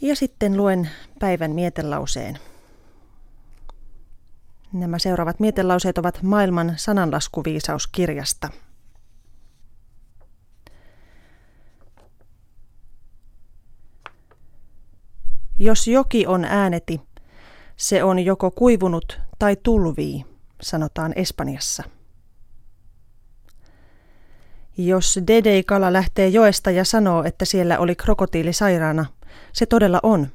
Ja sitten luen päivän mietelauseen. Nämä seuraavat mietelauseet ovat maailman sananlaskuviisauskirjasta. Jos joki on ääneti, se on joko kuivunut tai tulvii, sanotaan Espanjassa. Jos Dedei-kala lähtee joesta ja sanoo, että siellä oli krokotiili sairaana, se todella on,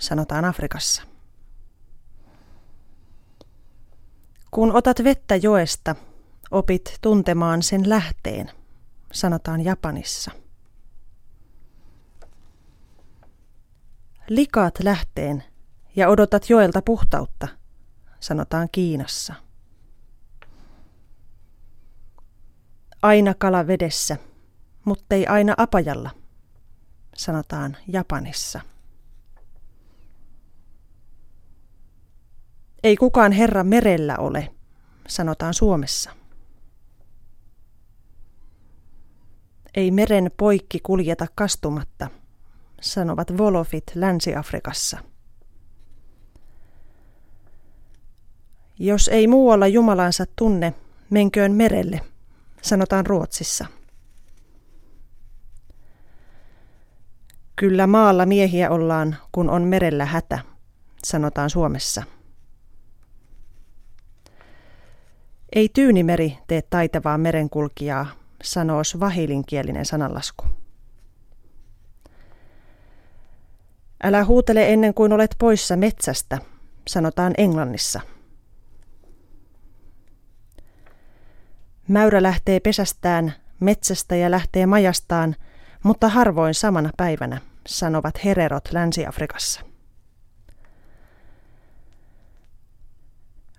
sanotaan Afrikassa. Kun otat vettä joesta, opit tuntemaan sen lähteen, sanotaan Japanissa. Likaat lähteen ja odotat joelta puhtautta, sanotaan Kiinassa. Aina kala vedessä, muttei aina apajalla, sanotaan Japanissa. Ei kukaan herra merellä ole, sanotaan Suomessa. Ei meren poikki kuljeta kastumatta, sanovat volofit Länsi-Afrikassa. Jos ei muualla Jumalansa tunne, menköön merelle, sanotaan Ruotsissa. Kyllä maalla miehiä ollaan, kun on merellä hätä, sanotaan Suomessa. Ei Tyynimeri tee taitavaa merenkulkijaa, sanoo svahilinkielinen sananlasku. Älä huutele ennen kuin olet poissa metsästä, sanotaan Englannissa. Mäyrä lähtee pesästään, metsästä ja lähtee majastaan, mutta harvoin samana päivänä, sanovat hererot Länsi-Afrikassa.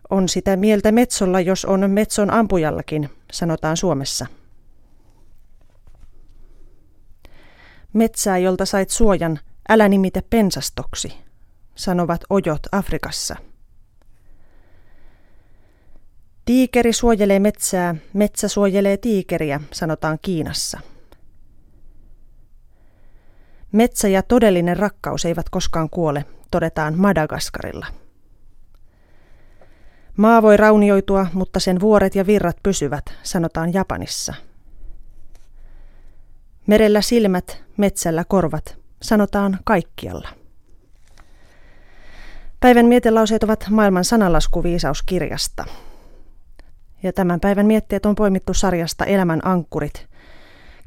On sitä mieltä metsolla, jos on metson ampujallakin, sanotaan Suomessa. Metsää, jolta sait suojan, älä nimitä pensastoksi, sanovat ojot Afrikassa. Tiikeri suojelee metsää, metsä suojelee tiikeriä, sanotaan Kiinassa. Metsä ja todellinen rakkaus eivät koskaan kuole, todetaan Madagaskarilla. Maa voi raunioitua, mutta sen vuoret ja virrat pysyvät, sanotaan Japanissa. Merellä silmät, metsällä korvat, sanotaan kaikkialla. Päivän mietelauseet ovat maailman sananlaskuviisauskirjasta. Ja tämän päivän mietteet on poimittu sarjasta Elämän ankkurit.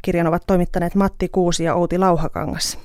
Kirjan ovat toimittaneet Matti Kuusi ja Outi Lauhakangas.